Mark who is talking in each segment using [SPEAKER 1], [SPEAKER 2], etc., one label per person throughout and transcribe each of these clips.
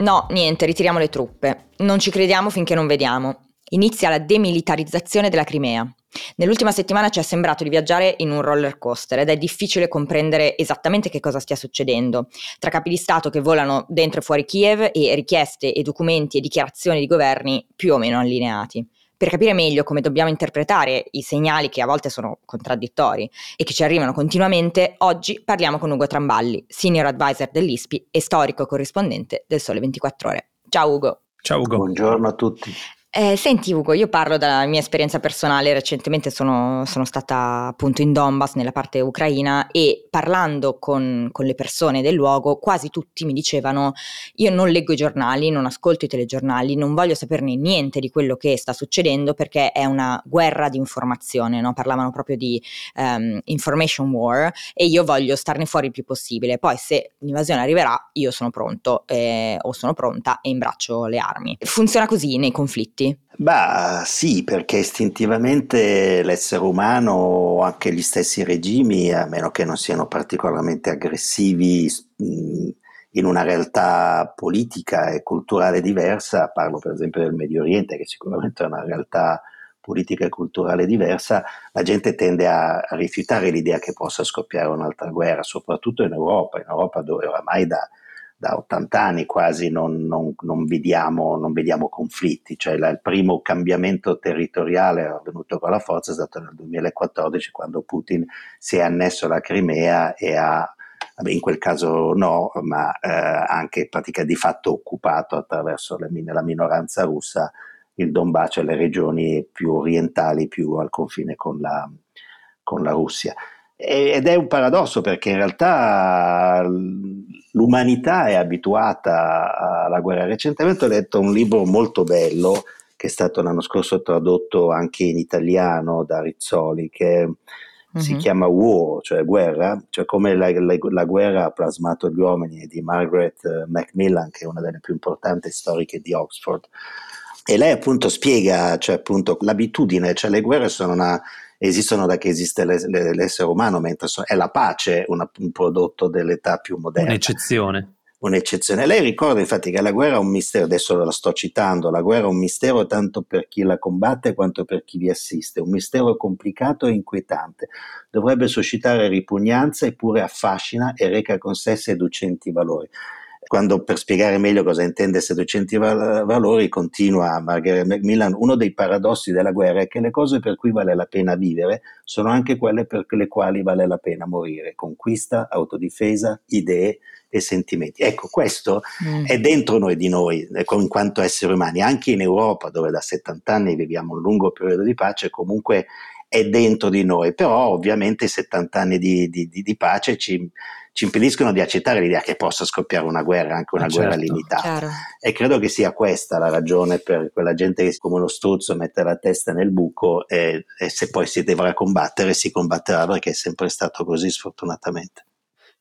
[SPEAKER 1] No, niente, ritiriamo le truppe. Non ci crediamo finché non vediamo. Inizia la demilitarizzazione della Crimea. Nell'ultima settimana ci è sembrato di viaggiare in un roller coaster ed è difficile comprendere esattamente che cosa stia succedendo. Tra capi di Stato che volano dentro e fuori Kiev e richieste e documenti e dichiarazioni di governi più o meno allineati per capire meglio come dobbiamo interpretare i segnali che a volte sono contraddittori e che ci arrivano continuamente, oggi parliamo con Ugo Tramballi, senior advisor dell'ISPI e storico corrispondente del Sole 24 Ore. Ciao Ugo.
[SPEAKER 2] Ciao Ugo.
[SPEAKER 3] Buongiorno a tutti.
[SPEAKER 1] Eh, senti Ugo, io parlo dalla mia esperienza personale, recentemente sono, sono stata appunto in Donbass, nella parte ucraina, e parlando con, con, le persone del luogo, quasi tutti mi dicevano io non leggo i giornali, non ascolto i telegiornali, non voglio saperne niente di quello che sta succedendo perché è una guerra di informazione, no? parlavano proprio di um, information war e io voglio starne fuori il più possibile, poi se l'invasione arriverà io sono pronto eh, o sono pronta e imbraccio le armi. Funziona così nei conflitti tutti?
[SPEAKER 3] Beh, sì, perché istintivamente l'essere umano o anche gli stessi regimi, a meno che non siano particolarmente aggressivi in una realtà politica e culturale diversa, parlo per esempio del Medio Oriente, che sicuramente è una realtà politica e culturale diversa, la gente tende a, rifiutare l'idea che possa scoppiare un'altra guerra, soprattutto in Europa, in Europa dove oramai da da 80 anni quasi non, non, non, vediamo, non vediamo, conflitti, cioè la, il primo cambiamento territoriale avvenuto con la forza è stato nel 2014 quando Putin si è annesso alla Crimea e ha, in quel caso no, ma eh, anche pratica di fatto occupato attraverso le, la minoranza russa il Donbass, cioè le regioni più orientali, più al confine con la, con la Russia. Ed è un paradosso perché in realtà l'umanità è abituata alla guerra. Recentemente ho letto un libro molto bello che è stato l'anno scorso tradotto anche in italiano da Rizzoli, che mm-hmm. si chiama War, cioè guerra, cioè come la, la, la, guerra ha plasmato gli uomini di Margaret Macmillan, che è una delle più importanti storiche di Oxford. E lei appunto spiega cioè, appunto, l'abitudine, cioè le guerre sono una esistono da che esiste l'essere umano, mentre è la pace una, un prodotto dell'età più moderna.
[SPEAKER 2] Un'eccezione.
[SPEAKER 3] Un'eccezione. Lei ricorda infatti che la guerra è un mistero, adesso la sto citando, la guerra è un mistero tanto per chi la combatte quanto per chi vi assiste, un mistero complicato e inquietante, dovrebbe suscitare ripugnanza eppure affascina e reca con sé seducenti valori quando per spiegare meglio cosa intende seducenti val- valori, continua Margaret Macmillan, uno dei paradossi della guerra è che le cose per cui vale la pena vivere sono anche quelle per le quali vale la pena morire, conquista, autodifesa, idee e sentimenti. Ecco, questo mm. è dentro noi di noi, in quanto esseri umani, anche in Europa, dove da 70 anni viviamo un lungo periodo di pace, comunque è dentro di noi, però ovviamente i 70 anni di, di, di pace ci, ci, impediscono di accettare l'idea che possa scoppiare una guerra, anche una eh guerra certo, limitata. Chiaro. E credo che sia questa la ragione per quella gente che come uno struzzo mette la testa nel buco e, e se poi si dovrà combattere, si combatterà perché è sempre stato così sfortunatamente.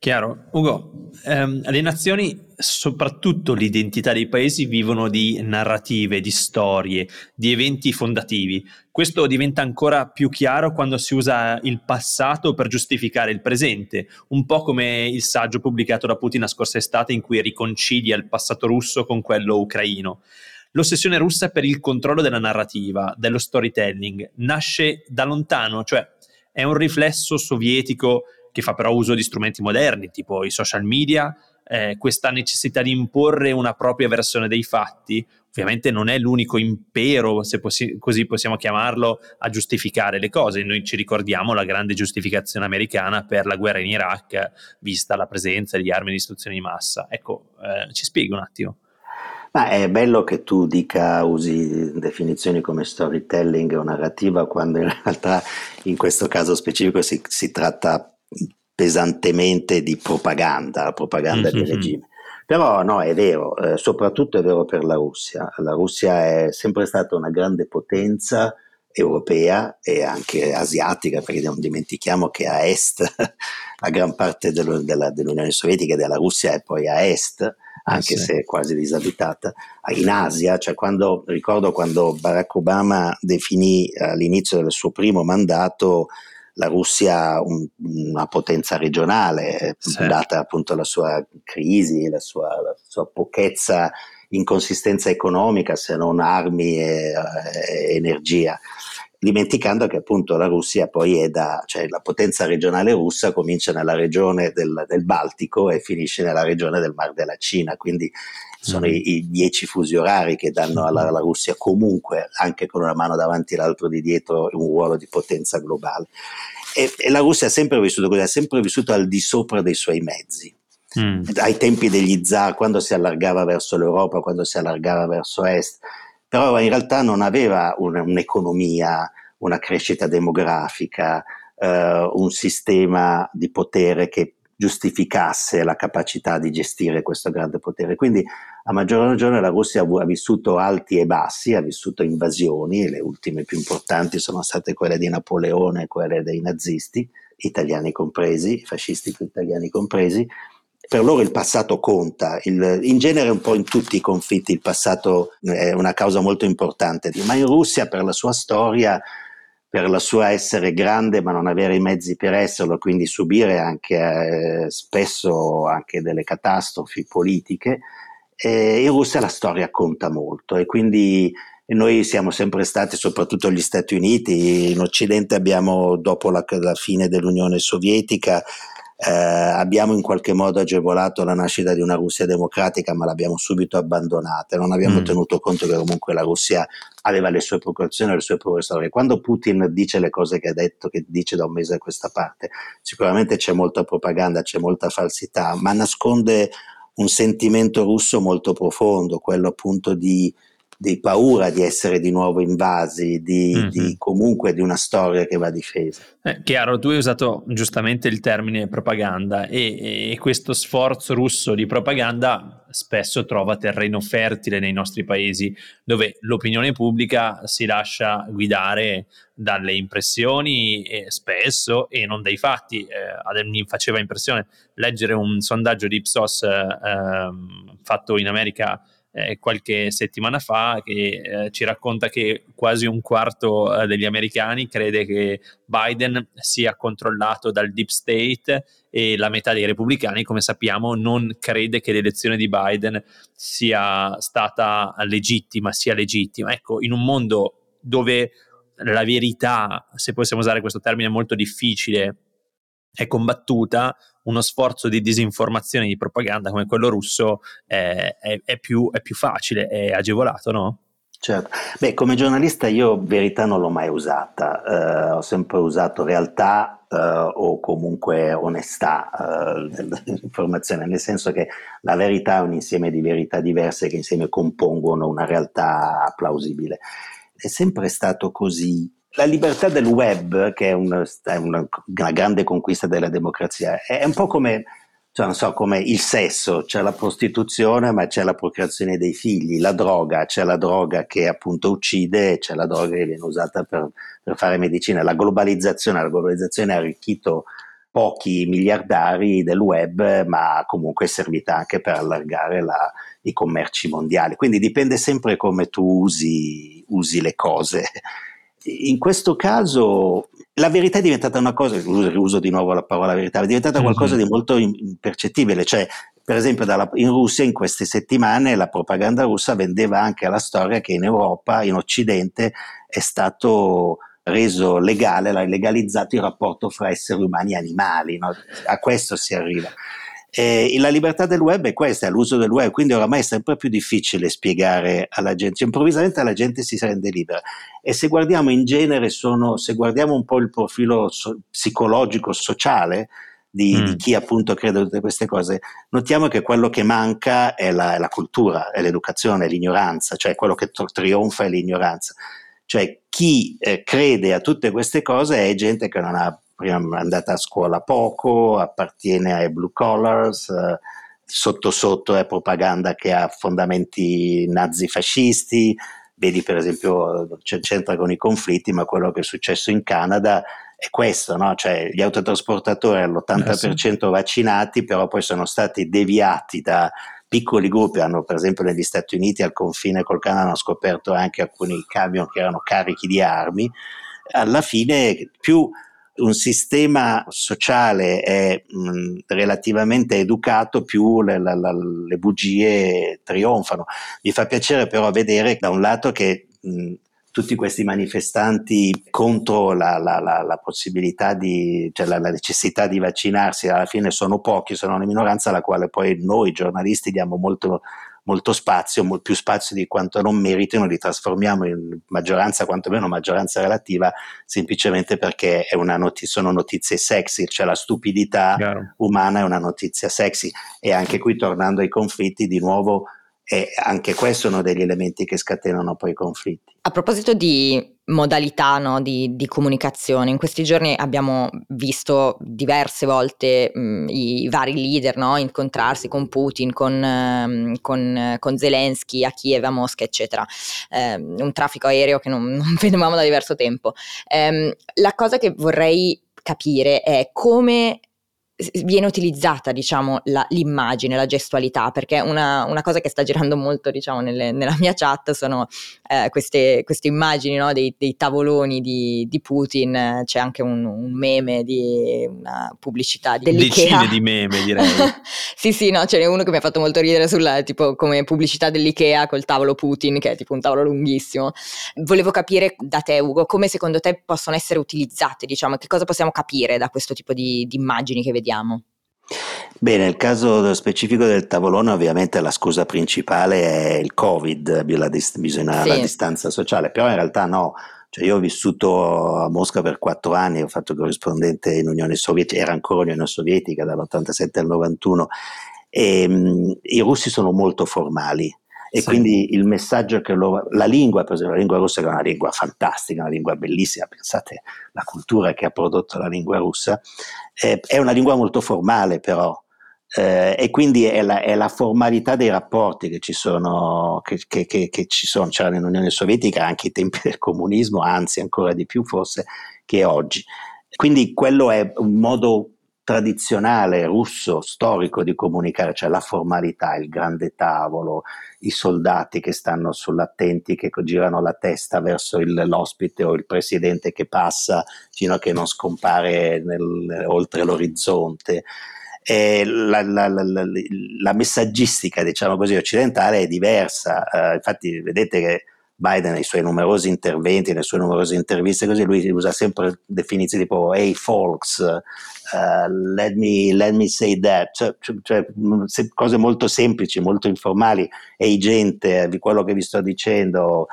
[SPEAKER 2] Chiaro. Ugo, ehm, le nazioni, soprattutto l'identità dei paesi, vivono di narrative, di storie, di eventi fondativi. Questo diventa ancora più chiaro quando si usa il passato per giustificare il presente, un po' come il saggio pubblicato da Putin la scorsa estate in cui riconcilia il passato russo con quello ucraino. L'ossessione russa per il controllo della narrativa, dello storytelling, nasce da lontano, cioè è un riflesso sovietico che fa però uso di strumenti moderni, tipo i social media, eh, questa necessità di imporre una propria versione dei fatti, ovviamente non è l'unico impero, se possi- così possiamo chiamarlo, a giustificare le cose. Noi ci ricordiamo la grande giustificazione americana per la guerra in Iraq, vista la presenza di armi di distruzione di massa. Ecco, eh, ci spieghi un attimo.
[SPEAKER 3] Ma è bello che tu dica, usi definizioni come storytelling o narrativa, quando in realtà in questo caso specifico si, si tratta pesantemente di propaganda, propaganda mm-hmm. di regime. Però no, è vero, eh, soprattutto è vero per la Russia. La Russia è sempre stata una grande potenza europea e anche asiatica, perché non dimentichiamo che a est la gran parte dello, della, dell'Unione Sovietica e della Russia è poi a est, anche ah, sì. se è quasi disabitata, in Asia, cioè quando, ricordo quando Barack Obama definì all'inizio del suo primo mandato la Russia un, una potenza regionale, sì. data appunto la sua crisi, la sua, la sua pochezza inconsistenza economica se non armi e, e energia dimenticando che appunto la Russia poi è da, cioè la potenza regionale russa comincia nella regione del, del Baltico e finisce nella regione del Mar della Cina, quindi sono mm. i, i, dieci fusi orari che danno alla, alla, Russia comunque, anche con una mano davanti e l'altro di dietro, un ruolo di potenza globale. E, e la Russia ha sempre vissuto così, ha sempre vissuto al di sopra dei suoi mezzi. Mm. Ai tempi degli zar, quando si allargava verso l'Europa, quando si allargava verso est, però in realtà non aveva un, un'economia, una crescita demografica, eh, un sistema di potere che giustificasse la capacità di gestire questo grande potere. Quindi a maggior ragione la Russia ha vissuto alti e bassi, ha vissuto invasioni, le ultime più importanti sono state quelle di Napoleone e quelle dei nazisti, italiani compresi, fascisti italiani compresi, per loro il passato conta, il, in genere un po' in tutti i conflitti il passato è una causa molto importante, ma in Russia per la sua storia, per la sua essere grande ma non avere i mezzi per esserlo, quindi subire anche eh, spesso anche delle catastrofi politiche, eh, in Russia la storia conta molto e quindi noi siamo sempre stati, soprattutto gli Stati Uniti, in Occidente abbiamo, dopo la, la fine dell'Unione Sovietica, eh, abbiamo in qualche modo agevolato la nascita di una Russia democratica, ma l'abbiamo subito abbandonata. Non abbiamo mm. tenuto conto che comunque la Russia aveva le sue preoccupazioni e le sue storiche. Quando Putin dice le cose che ha detto, che dice da un mese a questa parte, sicuramente c'è molta propaganda, c'è molta falsità, ma nasconde un sentimento russo molto profondo, quello appunto di di paura di essere di nuovo invasi, di, mm-hmm. di comunque di una storia che va difesa.
[SPEAKER 2] Eh, chiaro, tu hai usato giustamente il termine propaganda e, e, questo sforzo russo di propaganda spesso trova terreno fertile nei nostri paesi, dove l'opinione pubblica si lascia guidare dalle impressioni eh, spesso e non dai fatti. Eh, mi faceva impressione leggere un sondaggio di Ipsos eh, ehm, fatto in America eh, qualche settimana fa che eh, ci racconta che quasi un quarto eh, degli americani crede che Biden sia controllato dal deep state e la metà dei repubblicani, come sappiamo, non crede che l'elezione di Biden sia stata legittima, sia legittima. Ecco, in un mondo dove la verità, se possiamo usare questo termine molto difficile, è combattuta, uno sforzo di disinformazione di propaganda come quello russo è, è, è, più, è più facile, è agevolato, no?
[SPEAKER 3] Certo, beh, come giornalista io verità non l'ho mai usata, eh, ho sempre usato realtà eh, o comunque onestà eh, dell'informazione, nel senso che la verità è un insieme di verità diverse che insieme compongono una realtà plausibile. È sempre stato così la libertà del web, che è, un, è una, una, grande conquista della democrazia, è un po' come, cioè so, come il sesso, c'è la prostituzione ma c'è la procreazione dei figli, la droga, c'è la droga che appunto uccide, c'è la droga che viene usata per, per fare medicina. La globalizzazione, la globalizzazione ha arricchito pochi miliardari del web, ma comunque è servita anche per allargare la, i commerci mondiali. Quindi dipende sempre come tu usi, usi le cose in questo caso la verità è diventata una cosa, uso di nuovo la parola verità, è diventata qualcosa di molto impercettibile, cioè per esempio dalla, in Russia in queste settimane la propaganda russa vendeva anche la storia che in Europa, in Occidente, è stato reso legale, legalizzato il rapporto fra esseri umani e animali, no? a questo si arriva. Eh, la libertà del web è questa, è l'uso del web, quindi oramai è sempre più difficile spiegare alla gente, cioè, improvvisamente la gente si rende libera. E se guardiamo in genere, sono, se guardiamo un po' il profilo so- psicologico, sociale, di, mm. di, chi appunto crede a tutte queste cose, notiamo che quello che manca è la, è la cultura, è l'educazione, è l'ignoranza, cioè quello che trionfa è l'ignoranza. Cioè chi eh, crede a tutte queste cose è gente che non ha prima è andata a scuola poco, appartiene ai blue collars, eh, sotto sotto è propaganda che ha fondamenti nazifascisti, vedi per esempio c'entra con i conflitti, ma quello che è successo in Canada è questo, no? cioè gli autotrasportatori all'80% eh sì. vaccinati, però poi sono stati deviati da piccoli gruppi, hanno per esempio negli Stati Uniti al confine col Canada hanno scoperto anche alcuni camion che erano carichi di armi, alla fine più un sistema sociale è mh, relativamente educato, più le, la, la, le, bugie trionfano. Mi fa piacere però vedere da un lato che mh, tutti questi manifestanti contro la, la possibilità di, cioè la, necessità di vaccinarsi alla fine sono pochi, sono una minoranza alla quale poi noi giornalisti diamo molto molto spazio, molto più spazio di quanto non meritino, li trasformiamo in maggioranza, quantomeno maggioranza relativa, semplicemente perché notizia, sono notizie sexy, cioè la stupidità Chiaro. umana è una notizia sexy. E anche qui, tornando ai conflitti, di nuovo, è anche questo è uno degli elementi che scatenano poi i conflitti.
[SPEAKER 1] A proposito di modalità no, di, di, comunicazione. In questi giorni abbiamo visto diverse volte mh, i vari leader no, incontrarsi con Putin, con, um, con, con, Zelensky a Kiev, a Mosca, eccetera. Eh, un traffico aereo che non, non vedevamo da diverso tempo. Eh, la cosa che vorrei capire è come viene utilizzata diciamo la, l'immagine, la gestualità perché una, una, cosa che sta girando molto diciamo nelle, nella mia chat sono eh, queste, queste, immagini no, dei, dei, tavoloni di, di, Putin c'è anche un, un, meme di una pubblicità dell'Ikea
[SPEAKER 2] decine di meme direi.
[SPEAKER 1] Sì sì no ce n'è uno che mi ha fatto molto ridere sulla tipo come pubblicità dell'Ikea col tavolo Putin che è tipo un tavolo lunghissimo. Volevo capire da te Ugo come secondo te possono essere utilizzate diciamo che cosa possiamo capire da questo tipo di, di immagini che vediamo vediamo?
[SPEAKER 3] Beh, nel caso specifico del tavolone, ovviamente la scusa principale è il Covid, la, dist- bisogna sì. la distanza sociale, però in realtà no. Cioè io ho vissuto a Mosca per quattro anni, ho fatto corrispondente in Unione Sovietica, era ancora Unione Sovietica dall'87 al 91 e mh, i russi sono molto formali, e sì. quindi il messaggio che loro, la lingua, per esempio, la lingua russa che è una lingua fantastica, una lingua bellissima, pensate alla cultura che ha prodotto la lingua russa, eh, è una lingua molto formale però, eh, e quindi è la, è la, formalità dei rapporti che ci sono, che, che, che, che ci sono, c'era nell'Unione Sovietica anche ai tempi del comunismo, anzi ancora di più forse che oggi. Quindi quello è un modo tradizionale russo, storico di comunicare, cioè la formalità, il grande tavolo, i soldati che stanno sull'attenti, che girano la testa verso il, l'ospite o il presidente che passa fino a che non scompare nel, oltre l'orizzonte. La, la, la, la, messaggistica, diciamo così, occidentale è diversa. Uh, infatti, vedete che Biden nei suoi numerosi interventi, nelle sue numerose interviste, così lui usa sempre definizioni tipo hey folks, uh, let, me, let, me, say that, cioè, cioè, cioè, cose molto semplici, molto informali, ehi gente, di quello che vi sto dicendo,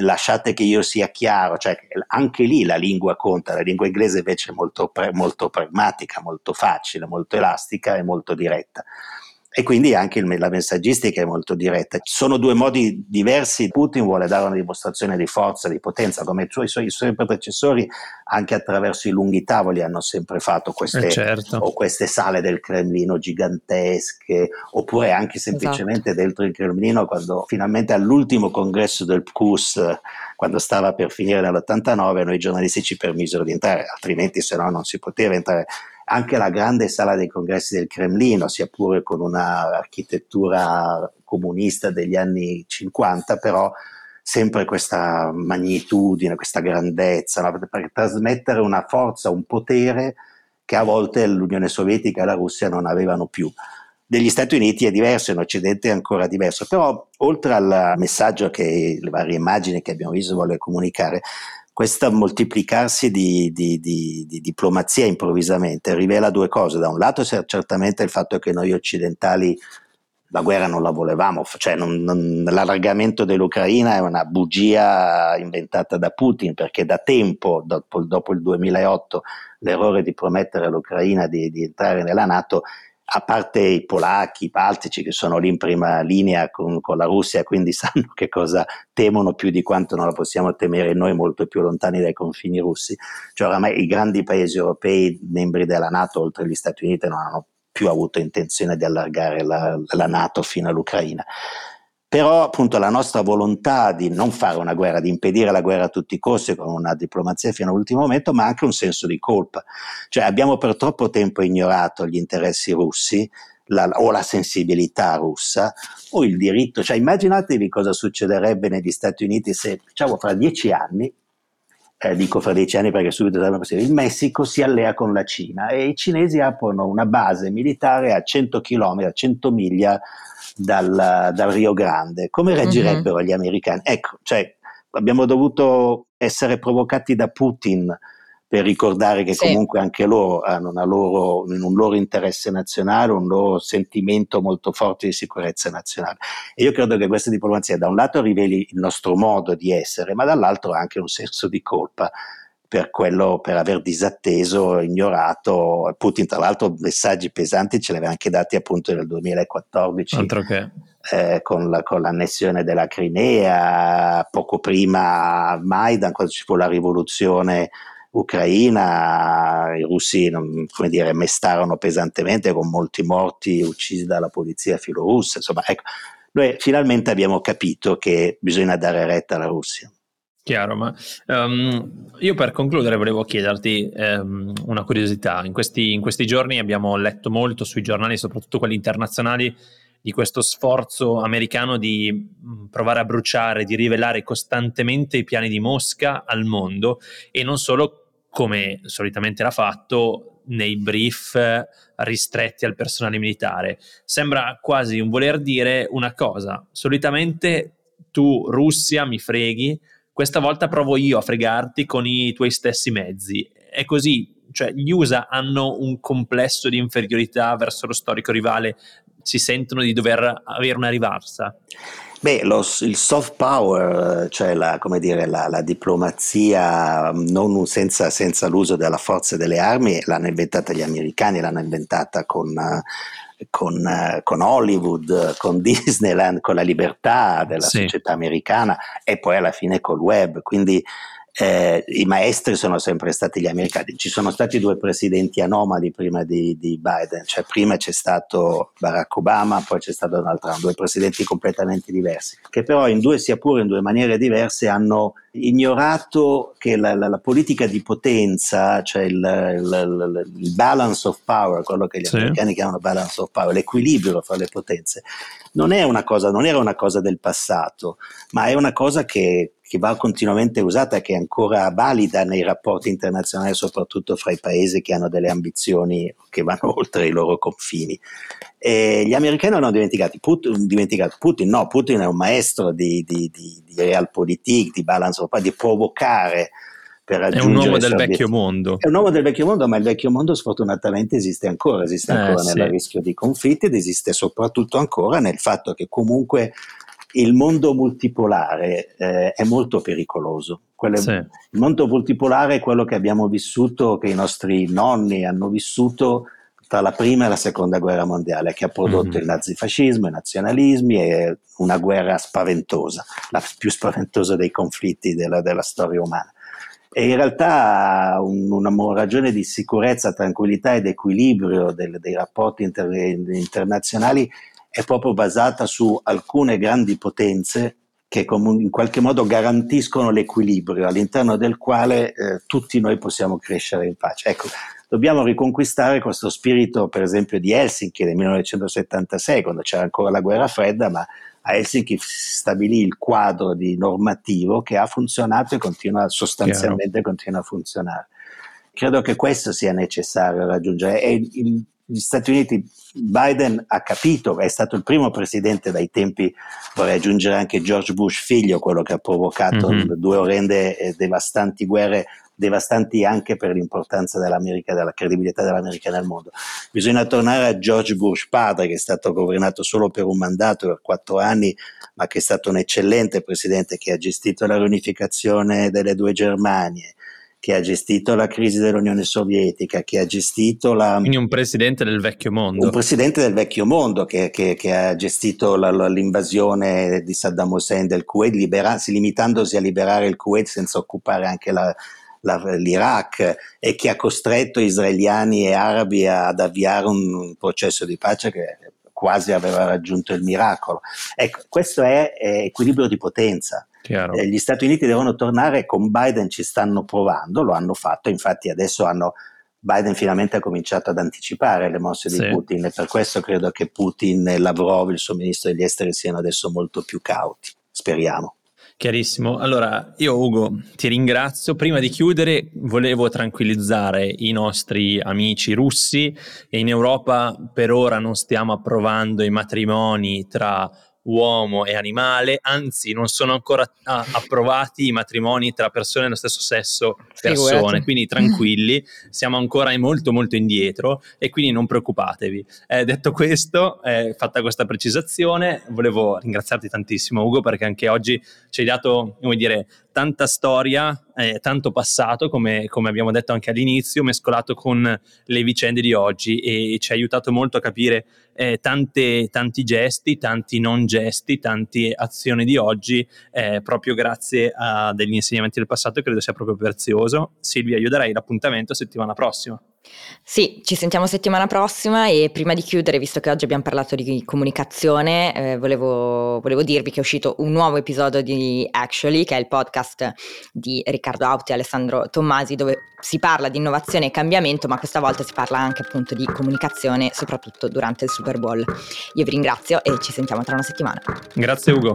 [SPEAKER 3] lasciate che io sia chiaro, cioè, anche lì la lingua conta, la lingua inglese invece è molto, molto pragmatica, molto facile, molto elastica e molto diretta e quindi anche il, la messaggistica è molto diretta. Sono due modi diversi. Putin vuole dare una dimostrazione di forza, di potenza, come i suoi, i suoi, predecessori anche attraverso i lunghi tavoli hanno sempre fatto queste, eh certo. o queste sale del Cremlino gigantesche, oppure anche semplicemente esatto. dentro il Cremlino quando finalmente all'ultimo congresso del PUS, quando stava per finire nell'89, noi giornalisti ci permisero di entrare, altrimenti se no non si poteva entrare anche la grande sala dei congressi del Cremlino, sia pure con un'architettura comunista degli anni 50, però sempre questa magnitudine, questa grandezza, no? per trasmettere una forza, un potere che a volte l'Unione Sovietica e la Russia non avevano più. Degli Stati Uniti è diverso, in Occidente è ancora diverso, però oltre al messaggio che le varie immagini che abbiamo visto vuole comunicare, questo moltiplicarsi di, di, di, di, diplomazia improvvisamente rivela due cose. Da un lato certamente il fatto che noi occidentali la guerra non la volevamo, cioè non, non, l'allargamento dell'Ucraina è una bugia inventata da Putin perché da tempo, dopo, dopo il 2008, l'errore di promettere all'Ucraina di entrare nella Nato a parte i polacchi, i baltici che sono lì in prima linea con, con, la Russia, quindi sanno che cosa temono più di quanto non la possiamo temere noi molto più lontani dai confini russi. Cioè oramai i grandi paesi europei, membri della Nato, oltre agli Stati Uniti, non hanno più avuto intenzione di allargare la, la Nato fino all'Ucraina. Però appunto la nostra volontà di non fare una guerra, di impedire la guerra a tutti i costi con una diplomazia fino all'ultimo momento, ma anche un senso di colpa. Cioè abbiamo per troppo tempo ignorato gli interessi russi la, o la sensibilità russa o il diritto. Cioè immaginatevi cosa succederebbe negli Stati Uniti se, diciamo, fra dieci anni eh, dico fra dieci anni perché subito sarebbe possibile, il Messico si allea con la Cina e i cinesi aprono una base militare a 100 km, a 100 miglia dal, dal Rio Grande. Come reagirebbero mm-hmm. gli americani? Ecco, cioè, abbiamo dovuto essere provocati da Putin per ricordare che sì. comunque anche loro hanno loro, un loro interesse nazionale, un loro sentimento molto forte di sicurezza nazionale. E io credo che questa diplomazia da un lato riveli il nostro modo di essere, ma dall'altro anche un senso di colpa per quello, per aver disatteso, ignorato. Putin, tra l'altro, messaggi pesanti ce li aveva anche dati appunto nel 2014.
[SPEAKER 2] Altro che.
[SPEAKER 3] Eh, con, la, con, l'annessione della Crimea, poco prima Maidan, quando ci fu la rivoluzione ucraina, i russi come dire, mestarono pesantemente con molti morti uccisi dalla polizia filorussa. Insomma, ecco, noi finalmente abbiamo capito che bisogna dare retta alla Russia.
[SPEAKER 2] Chiaro, ma um, io per concludere volevo chiederti um, una curiosità. In questi, in questi giorni abbiamo letto molto sui giornali, soprattutto quelli internazionali, di questo sforzo americano di mm, provare a bruciare, di rivelare costantemente i piani di Mosca al mondo e non solo come solitamente era fatto nei brief ristretti al personale militare. Sembra quasi un voler dire una cosa, solitamente tu Russia mi freghi, questa volta provo io a fregarti con i tuoi stessi mezzi. È così, cioè gli USA hanno un complesso di inferiorità verso lo storico rivale si sentono di dover avere una rivalsa?
[SPEAKER 3] Beh, lo, il soft power, cioè la, dire, la, la diplomazia non, senza, senza, l'uso della forza e delle armi, l'hanno inventata gli americani, l'hanno inventata con, con, con Hollywood, con Disneyland, con la libertà della sì. società americana e poi alla fine col web. Quindi eh, i maestri sono sempre stati gli americani. Ci sono stati due presidenti anomali prima di, di, Biden, cioè prima c'è stato Barack Obama, poi c'è stato Donald Trump, due presidenti completamente diversi, che però in due, sia pure in due maniere diverse, hanno ignorato che la, la, la politica di potenza, cioè il, il, il, balance of power, quello che gli sì. americani chiamano balance of power, l'equilibrio fra le potenze, non, è una cosa, non era una cosa del passato, ma è una cosa che che va continuamente usata, che è ancora valida nei rapporti internazionali, soprattutto fra i paesi che hanno delle ambizioni che vanno oltre i loro confini. E gli americani hanno dimenticato Putin, dimenticato Putin, no, Putin è un maestro di, di, di, di realpolitik, di balance di provocare per raggiungere...
[SPEAKER 2] È un uomo del vecchio mondo.
[SPEAKER 3] È un uomo del vecchio mondo, ma il vecchio mondo sfortunatamente esiste ancora, esiste ancora eh, nel sì. rischio di conflitti ed esiste soprattutto ancora nel fatto che comunque il mondo multipolare eh, è molto pericoloso. Quello, sì. Il mondo multipolare è quello che abbiamo vissuto, che i nostri nonni hanno vissuto tra la prima e la seconda guerra mondiale, che ha prodotto mm-hmm. il nazifascismo, i nazionalismi e una guerra spaventosa, la più spaventosa dei conflitti della, della storia umana. E in realtà un, una ragione di sicurezza, tranquillità ed equilibrio del, dei rapporti inter, internazionali è proprio basata su alcune grandi potenze che in qualche modo garantiscono l'equilibrio all'interno del quale eh, tutti noi possiamo crescere in pace. Ecco, dobbiamo riconquistare questo spirito, per esempio, di Helsinki del 1976, quando c'era ancora la guerra fredda, ma a Helsinki si stabilì il quadro di normativo che ha funzionato e continua sostanzialmente Chiaro. continua a funzionare. Credo che questo sia necessario raggiungere. E il, gli Stati Uniti, Biden ha capito, è stato il primo presidente dai tempi, vorrei aggiungere anche George Bush figlio, quello che ha provocato mm-hmm. due orrende e devastanti guerre, devastanti anche per l'importanza dell'America, della credibilità dell'America nel mondo. Bisogna tornare a George Bush padre, che è stato governato solo per un mandato, per quattro anni, ma che è stato un eccellente presidente che ha gestito la riunificazione delle due Germanie, che ha gestito la crisi dell'Unione Sovietica, che ha gestito la...
[SPEAKER 2] Quindi un presidente del vecchio mondo.
[SPEAKER 3] Un presidente del vecchio mondo che, che, che ha gestito la, la, l'invasione di Saddam Hussein del Kuwait, libera, limitandosi a liberare il Kuwait senza occupare anche la, l'Iraq e che ha costretto israeliani e arabi ad avviare un, un processo di pace che quasi aveva raggiunto il miracolo. Ecco, questo è, è equilibrio di potenza. Eh, gli Stati Uniti devono tornare, con Biden ci stanno provando, lo hanno fatto, infatti adesso hanno, Biden finalmente ha cominciato ad anticipare le mosse sì. di Putin e per questo credo che Putin e Lavrov, il suo ministro degli esteri, siano adesso molto più cauti, speriamo.
[SPEAKER 2] Chiarissimo. Allora, io Ugo ti ringrazio. Prima di chiudere volevo tranquillizzare i nostri amici russi e in Europa per ora non stiamo approvando i matrimoni tra uomo e animale, anzi non sono ancora ah, approvati i matrimoni tra persone dello stesso sesso, persone, Figurati. quindi tranquilli, siamo ancora molto molto indietro e quindi non preoccupatevi. Eh, detto questo, eh, fatta questa precisazione, volevo ringraziarti tantissimo Ugo perché anche oggi ci hai dato, come dire, tanta storia, eh, tanto passato, come, come, abbiamo detto anche all'inizio, mescolato con le vicende di oggi e ci ha aiutato molto a capire eh, tante, tanti gesti, tanti non gesti, tante azioni di oggi, eh, proprio grazie a degli insegnamenti del passato, credo sia proprio prezioso. Silvia, io darei l'appuntamento settimana prossima.
[SPEAKER 1] Sì, ci sentiamo settimana prossima e prima di chiudere, visto che oggi abbiamo parlato di comunicazione, eh, volevo, volevo, dirvi che è uscito un nuovo episodio di Actually, che è il podcast di Riccardo Auti e Alessandro Tommasi, dove si parla di innovazione e cambiamento, ma questa volta si parla anche appunto di comunicazione, soprattutto durante il Super Bowl. Io vi ringrazio e ci sentiamo tra una settimana.
[SPEAKER 2] Grazie Ugo.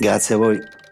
[SPEAKER 3] Grazie a voi.